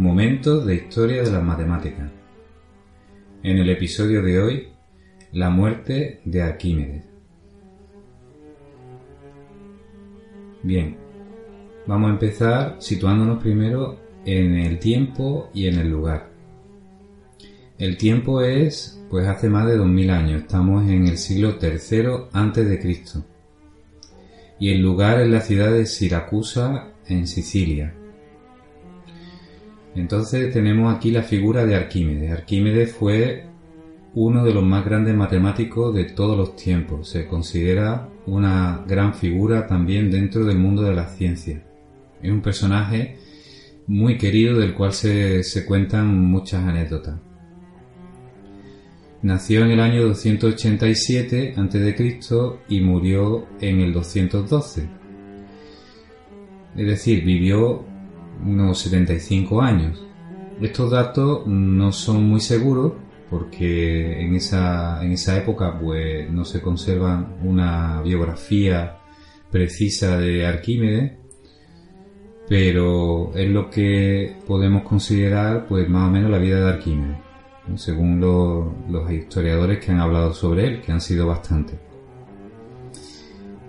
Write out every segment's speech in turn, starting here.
Momentos de historia de las matemáticas. En el episodio de hoy, la muerte de Arquímedes. Bien, vamos a empezar situándonos primero en el tiempo y en el lugar. El tiempo es, pues hace más de 2000 años, estamos en el siglo III antes de Cristo. Y el lugar es la ciudad de Siracusa en Sicilia, entonces tenemos aquí la figura de Arquímedes. Arquímedes fue uno de los más grandes matemáticos de todos los tiempos. Se considera una gran figura también dentro del mundo de la ciencia. Es un personaje muy querido del cual se, cuentan muchas anécdotas. Nació en el año 287 a.C. y murió en el 212. Es decir, vivió unos 75 años. Estos datos no son muy seguros porque en esa, en esa época pues no se conserva una biografía precisa de Arquímedes, pero es lo que podemos considerar pues más o menos la vida de Arquímedes, según los historiadores que han hablado sobre él, que han sido bastantes.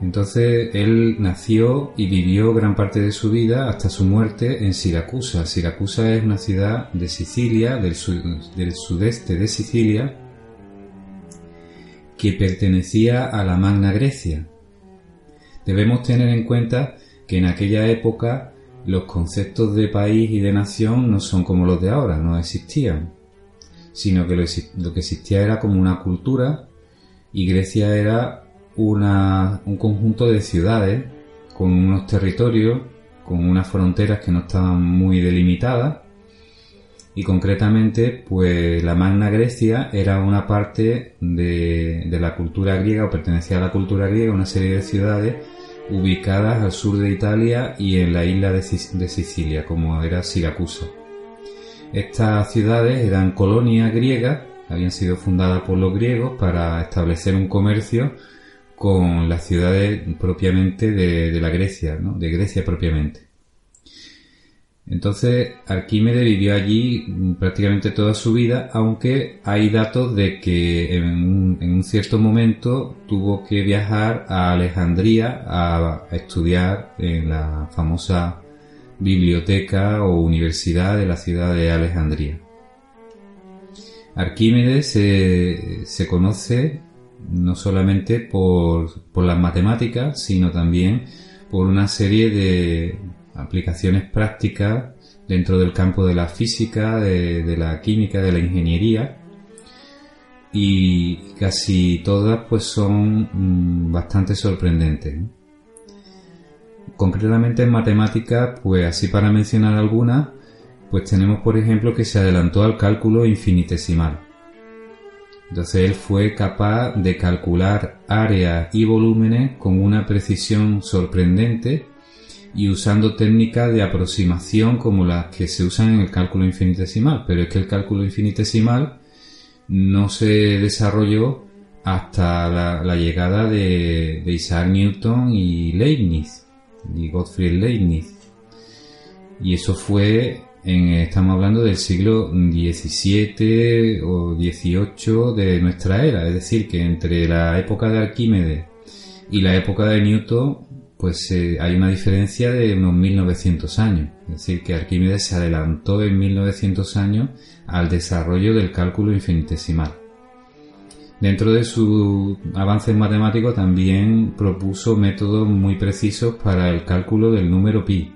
Entonces él nació y vivió gran parte de su vida hasta su muerte en Siracusa. Siracusa es una ciudad de Sicilia, del, sudeste de Sicilia, que pertenecía a la Magna Grecia. Debemos tener en cuenta que en aquella época los conceptos de país y de nación no son como los de ahora, no existían, sino que lo que existía era como una cultura y Grecia era un conjunto de ciudades con unos territorios, con unas fronteras que no estaban muy delimitadas y concretamente pues la Magna Grecia era una parte de, la cultura griega o pertenecía a la cultura griega, una serie de ciudades ubicadas al sur de Italia y en la isla de, de Sicilia, como era Siracusa. Estas ciudades eran colonias griegas, habían sido fundadas por los griegos para establecer un comercio con las ciudades propiamente de, la Grecia, ¿no? de Grecia propiamente. Entonces Arquímedes vivió allí prácticamente toda su vida, aunque hay datos de que en un, cierto momento tuvo que viajar a Alejandría a, estudiar en la famosa biblioteca o universidad de la ciudad de Alejandría. Arquímedes se conoce no solamente por, las matemáticas, sino también por una serie de aplicaciones prácticas dentro del campo de la física, de, la química, de la ingeniería y casi todas pues son mm, bastante sorprendentes. Concretamente en matemáticas, pues así para mencionar algunas, pues tenemos por ejemplo que se adelantó al cálculo infinitesimal. Entonces él fue capaz de calcular áreas y volúmenes con una precisión sorprendente y usando técnicas de aproximación como las que se usan en el cálculo infinitesimal. Pero es que el cálculo infinitesimal no se desarrolló hasta la, llegada de, de, Isaac Newton y Leibniz, y Gottfried Leibniz. Y eso fue estamos hablando del siglo XVII o XVIII de nuestra era, es decir, que entre la época de Arquímedes y la época de Newton, pues eh, hay una diferencia de unos 1900 años. Es decir, que Arquímedes se adelantó en 1900 años al desarrollo del cálculo infinitesimal. Dentro de su avance matemático también propuso métodos muy precisos para el cálculo del número pi,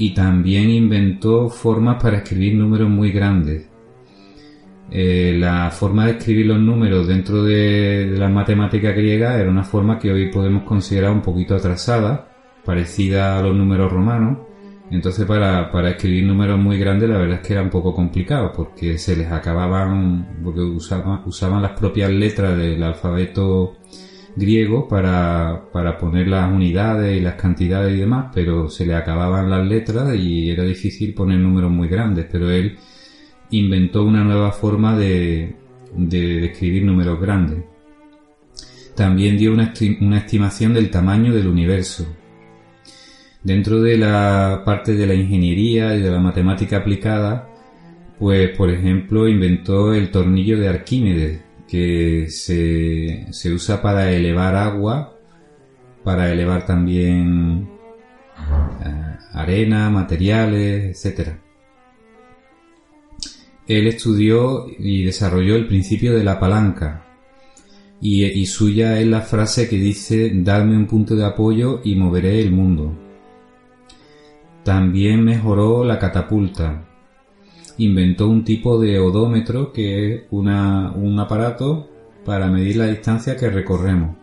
y también inventó formas para escribir números muy grandes. Eh, la forma de escribir los números dentro de, la matemática griega era una forma que hoy podemos considerar un poquito atrasada, parecida a los números romanos. Entonces para, para escribir números muy grandes la verdad es que era un poco complicado porque se les acababan, porque usaban, usaban las propias letras del alfabeto griego para, para poner las unidades y las cantidades y demás, pero se le acababan las letras y era difícil poner números muy grandes, pero él inventó una nueva forma de, de, escribir números grandes. También dio una, una estimación del tamaño del universo. Dentro de la parte de la ingeniería y de la matemática aplicada, pues por ejemplo inventó el tornillo de Arquímedes, que se, se usa para elevar agua, para elevar también eh, arena, materiales, etc. Él estudió y desarrolló el principio de la palanca, y, y, suya es la frase que dice dadme un punto de apoyo y moveré el mundo. También mejoró la catapulta. Inventó un tipo de odómetro que es un aparato para medir la distancia que recorremos.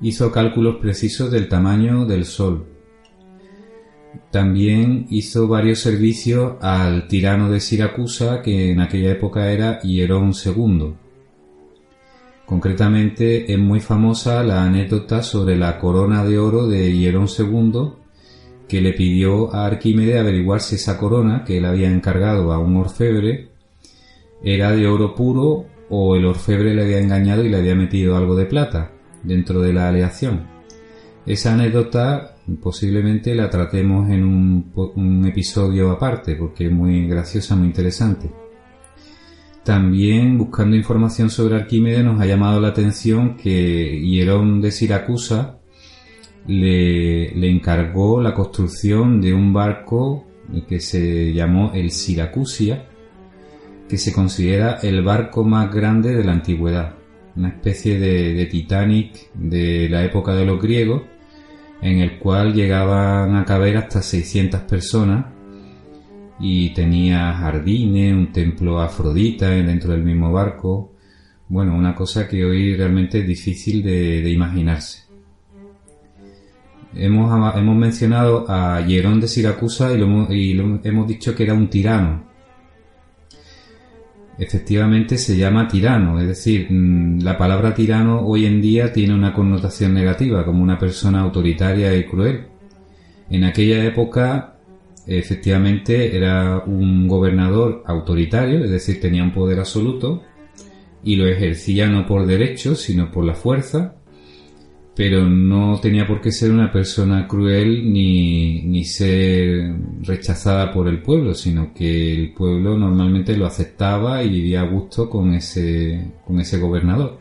Hizo cálculos precisos del tamaño del Sol. También hizo varios servicios al tirano de Siracusa, que en aquella época era Hierón II. Concretamente es muy famosa la anécdota sobre la corona de oro de Hierón II que le pidió a Arquímedes averiguar si esa corona que él había encargado a un orfebre era de oro puro o el orfebre le había engañado y le había metido algo de plata dentro de la aleación. Esa anécdota posiblemente la tratemos en un, episodio aparte porque es muy graciosa, muy interesante. También buscando información sobre Arquímedes nos ha llamado la atención que Hierón de Siracusa le, encargó la construcción de un barco que se llamó el Siracusia, que se considera el barco más grande de la antigüedad, una especie de, Titanic de la época de los griegos, en el cual llegaban a caber hasta 600 personas y tenía jardines, un templo afrodita dentro del mismo barco. Bueno, una cosa que hoy realmente es difícil de imaginarse. Hemos, hemos mencionado a Hierón de Siracusa y, hemos dicho que era un tirano. Efectivamente se llama tirano, es decir, mm, la palabra tirano hoy en día tiene una connotación negativa, como una persona autoritaria y cruel. En aquella época, efectivamente, era un gobernador autoritario, es decir, tenía un poder absoluto, y lo ejercía no por derecho, sino por la fuerza, pero no tenía por qué ser una persona cruel ni, ni ser rechazada por el pueblo, sino que el pueblo normalmente lo aceptaba y vivía a gusto con ese, con ese gobernador.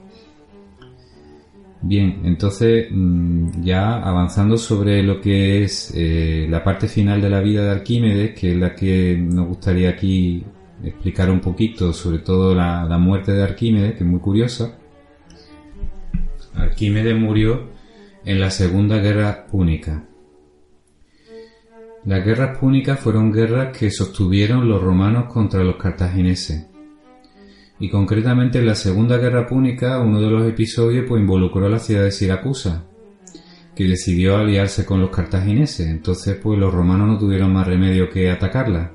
Bien, entonces mm, ya avanzando sobre lo que es eh, la parte final de la vida de Arquímedes, que es la que nos gustaría aquí explicar un poquito, sobre todo la, la muerte de Arquímedes, que es muy curiosa. Arquímedes murió en la Segunda Guerra Púnica. Las guerras púnicas fueron guerras que sostuvieron los romanos contra los cartagineses. Y concretamente en la Segunda Guerra Púnica, uno de los episodios pues, involucró a la ciudad de Siracusa, que decidió aliarse con los cartagineses. Entonces, pues los romanos no tuvieron más remedio que atacarla.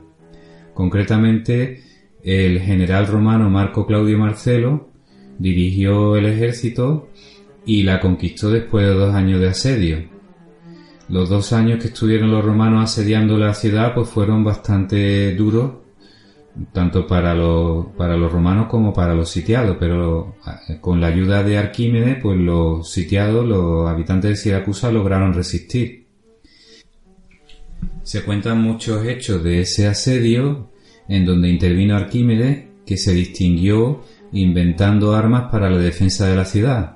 Concretamente, el general romano Marco Claudio Marcelo dirigió el ejército y la conquistó después de dos años de asedio. Los dos años que estuvieron los romanos asediando la ciudad pues fueron bastante duros, tanto para los, para los romanos como para los sitiados, pero eh, con la ayuda de Arquímedes pues los sitiados, los habitantes de Siracusa lograron resistir. Se cuentan muchos hechos de ese asedio en donde intervino Arquímedes que se distinguió inventando armas para la defensa de la ciudad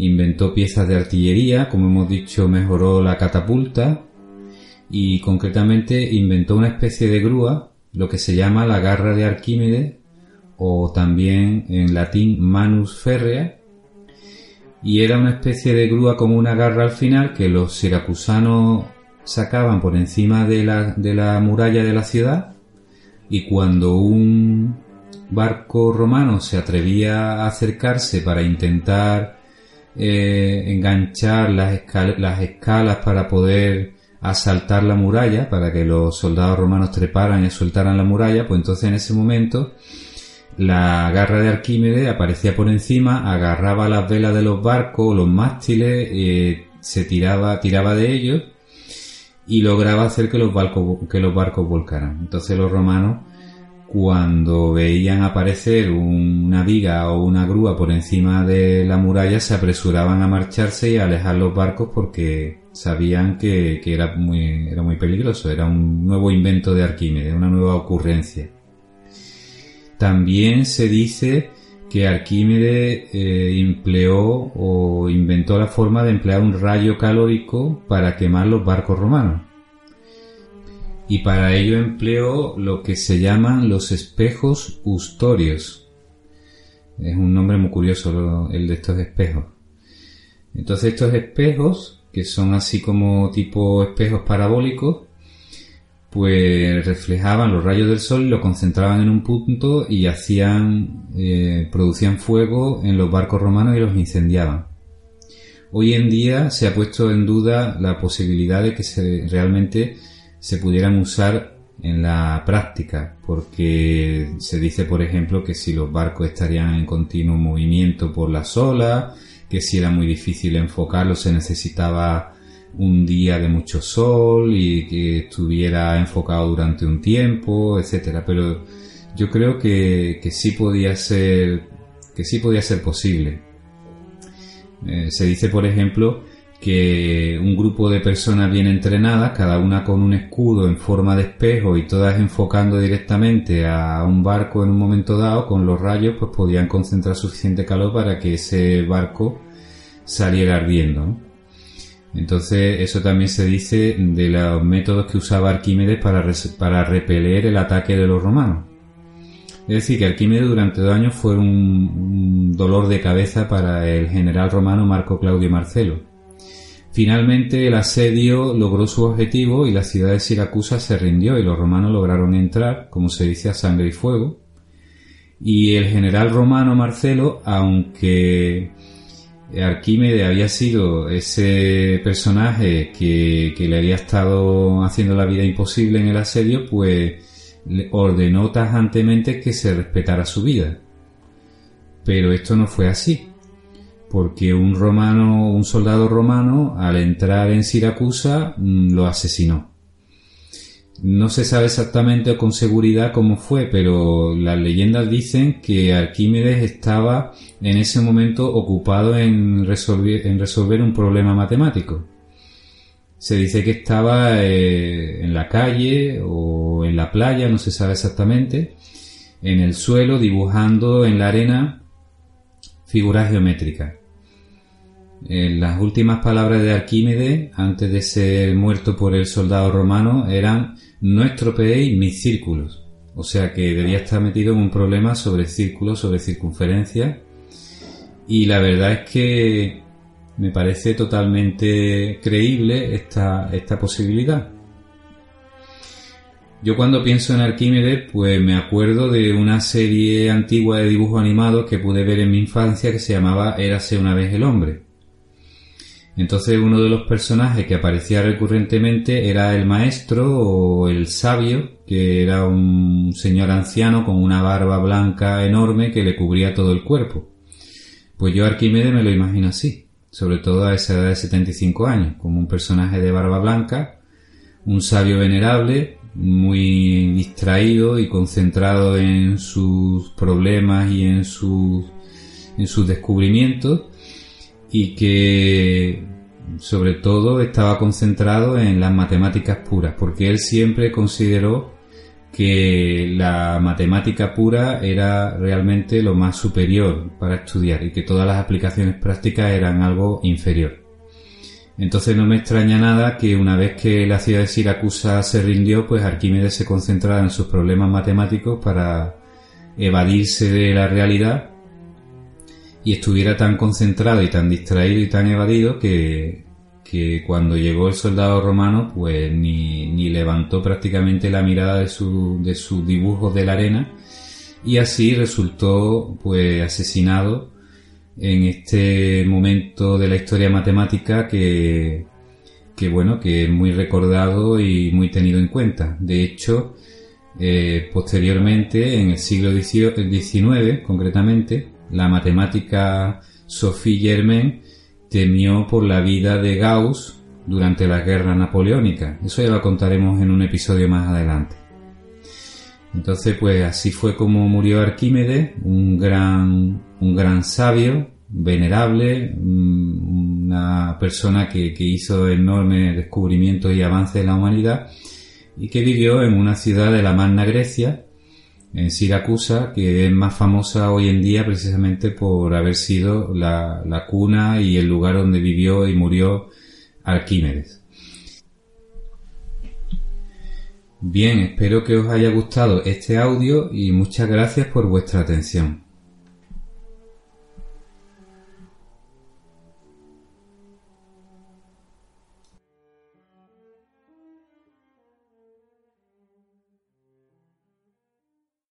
inventó piezas de artillería, como hemos dicho, mejoró la catapulta y concretamente inventó una especie de grúa, lo que se llama la garra de Arquímedes o también en latín manus ferrea. Y era una especie de grúa con una garra al final que los siracusanos sacaban por encima de la, de la muralla de la ciudad. Y cuando un barco romano se atrevía a acercarse para intentar eh, enganchar las, las escalas para poder asaltar la muralla, para que los soldados romanos treparan y soltaran la muralla, pues entonces en ese momento la garra de Arquímedes aparecía por encima, agarraba las velas de los barcos, los mástiles, eh, se tiraba, tiraba de ellos y lograba hacer que los barcos, que los barcos volcaran. Entonces los romanos, cuando veían aparecer una viga o una grúa por encima de la muralla se apresuraban a marcharse y a alejar los barcos porque sabían que, era, muy, peligroso, era un nuevo invento de Arquímedes, una nueva ocurrencia. También se dice que Arquímedes eh, empleó o inventó la forma de emplear un rayo calórico para quemar los barcos romanos. Y para ello empleó lo que se llaman los espejos ustorios. Es un nombre muy curioso el de estos espejos. Entonces estos espejos, que son así como tipo espejos parabólicos, pues reflejaban los rayos del sol, lo concentraban en un punto y hacían, eh, producían fuego en los barcos romanos y los incendiaban. Hoy en día se ha puesto en duda la posibilidad de que se, realmente se pudieran usar en la práctica, porque se dice, por ejemplo, que si los barcos estarían en continuo movimiento por las olas, que si era muy difícil enfocarlos se necesitaba un día de mucho sol y que estuviera enfocado durante un tiempo, etcétera. Pero yo creo que, que sí podía ser que sí podía ser posible. Eh, se dice, por ejemplo, que un grupo de personas bien entrenadas, cada una con un escudo en forma de espejo y todas enfocando directamente a un barco en un momento dado, con los rayos, pues podían concentrar suficiente calor para que ese barco saliera ardiendo. Entonces, eso también se dice de los métodos que usaba Arquímedes para, para repeler el ataque de los romanos. Es decir, que Arquímedes durante dos años fue un, dolor de cabeza para el general romano Marco Claudio Marcelo. Finalmente el asedio logró su objetivo y la ciudad de Siracusa se rindió y los romanos lograron entrar, como se dice, a sangre y fuego. Y el general romano Marcelo, aunque Arquímedes había sido ese personaje que, le había estado haciendo la vida imposible en el asedio, pues le ordenó tajantemente que se respetara su vida. Pero esto no fue así, porque un romano, un soldado romano, al entrar en Siracusa, mm, lo asesinó. No se sabe exactamente con seguridad cómo fue, pero las leyendas dicen que Arquímedes estaba en ese momento ocupado en resolver, en resolver un problema matemático. Se dice que estaba eh, en la calle o en la playa, no se sabe exactamente, en el suelo dibujando en la arena figuras geométricas. Las últimas palabras de Arquímedes, antes de ser muerto por el soldado romano, eran no estropeéis mis círculos. O sea que debía estar metido en un problema sobre círculos, sobre circunferencia. Y la verdad es que me parece totalmente creíble esta, esta posibilidad. Yo cuando pienso en Arquímedes, pues me acuerdo de una serie antigua de dibujos animados que pude ver en mi infancia que se llamaba Érase una vez el hombre. Entonces uno de los personajes que aparecía recurrentemente era el maestro o el sabio, que era un señor anciano con una barba blanca enorme que le cubría todo el cuerpo. Pues yo Arquímedes me lo imagino así, sobre todo a esa edad de 75 años, como un personaje de barba blanca, un sabio venerable, muy distraído y concentrado en sus problemas y en sus, en sus descubrimientos y que sobre todo estaba concentrado en las matemáticas puras, porque él siempre consideró que la matemática pura era realmente lo más superior para estudiar y que todas las aplicaciones prácticas eran algo inferior. Entonces no me extraña nada que una vez que la ciudad de Siracusa se rindió, pues Arquímedes se concentrara en sus problemas matemáticos para evadirse de la realidad y estuviera tan concentrado y tan distraído y tan evadido que, que cuando llegó el soldado romano pues ni, ni levantó prácticamente la mirada de, su, de sus dibujos de la arena y así resultó pues asesinado en este momento de la historia matemática que, que bueno que es muy recordado y muy tenido en cuenta. De hecho eh, posteriormente en el siglo XIX concretamente la matemática Sophie Germain temió por la vida de Gauss durante la guerra napoleónica. Eso ya lo contaremos en un episodio más adelante. Entonces, pues así fue como murió Arquímedes, un gran, un gran sabio, venerable, mm, una persona que, que hizo enormes descubrimientos y avances en la humanidad y que vivió en una ciudad de la Magna Grecia, en Siracusa, que es más famosa hoy en día precisamente por haber sido la, la cuna y el lugar donde vivió y murió Arquímedes. Bien, espero que os haya gustado este audio y muchas gracias por vuestra atención.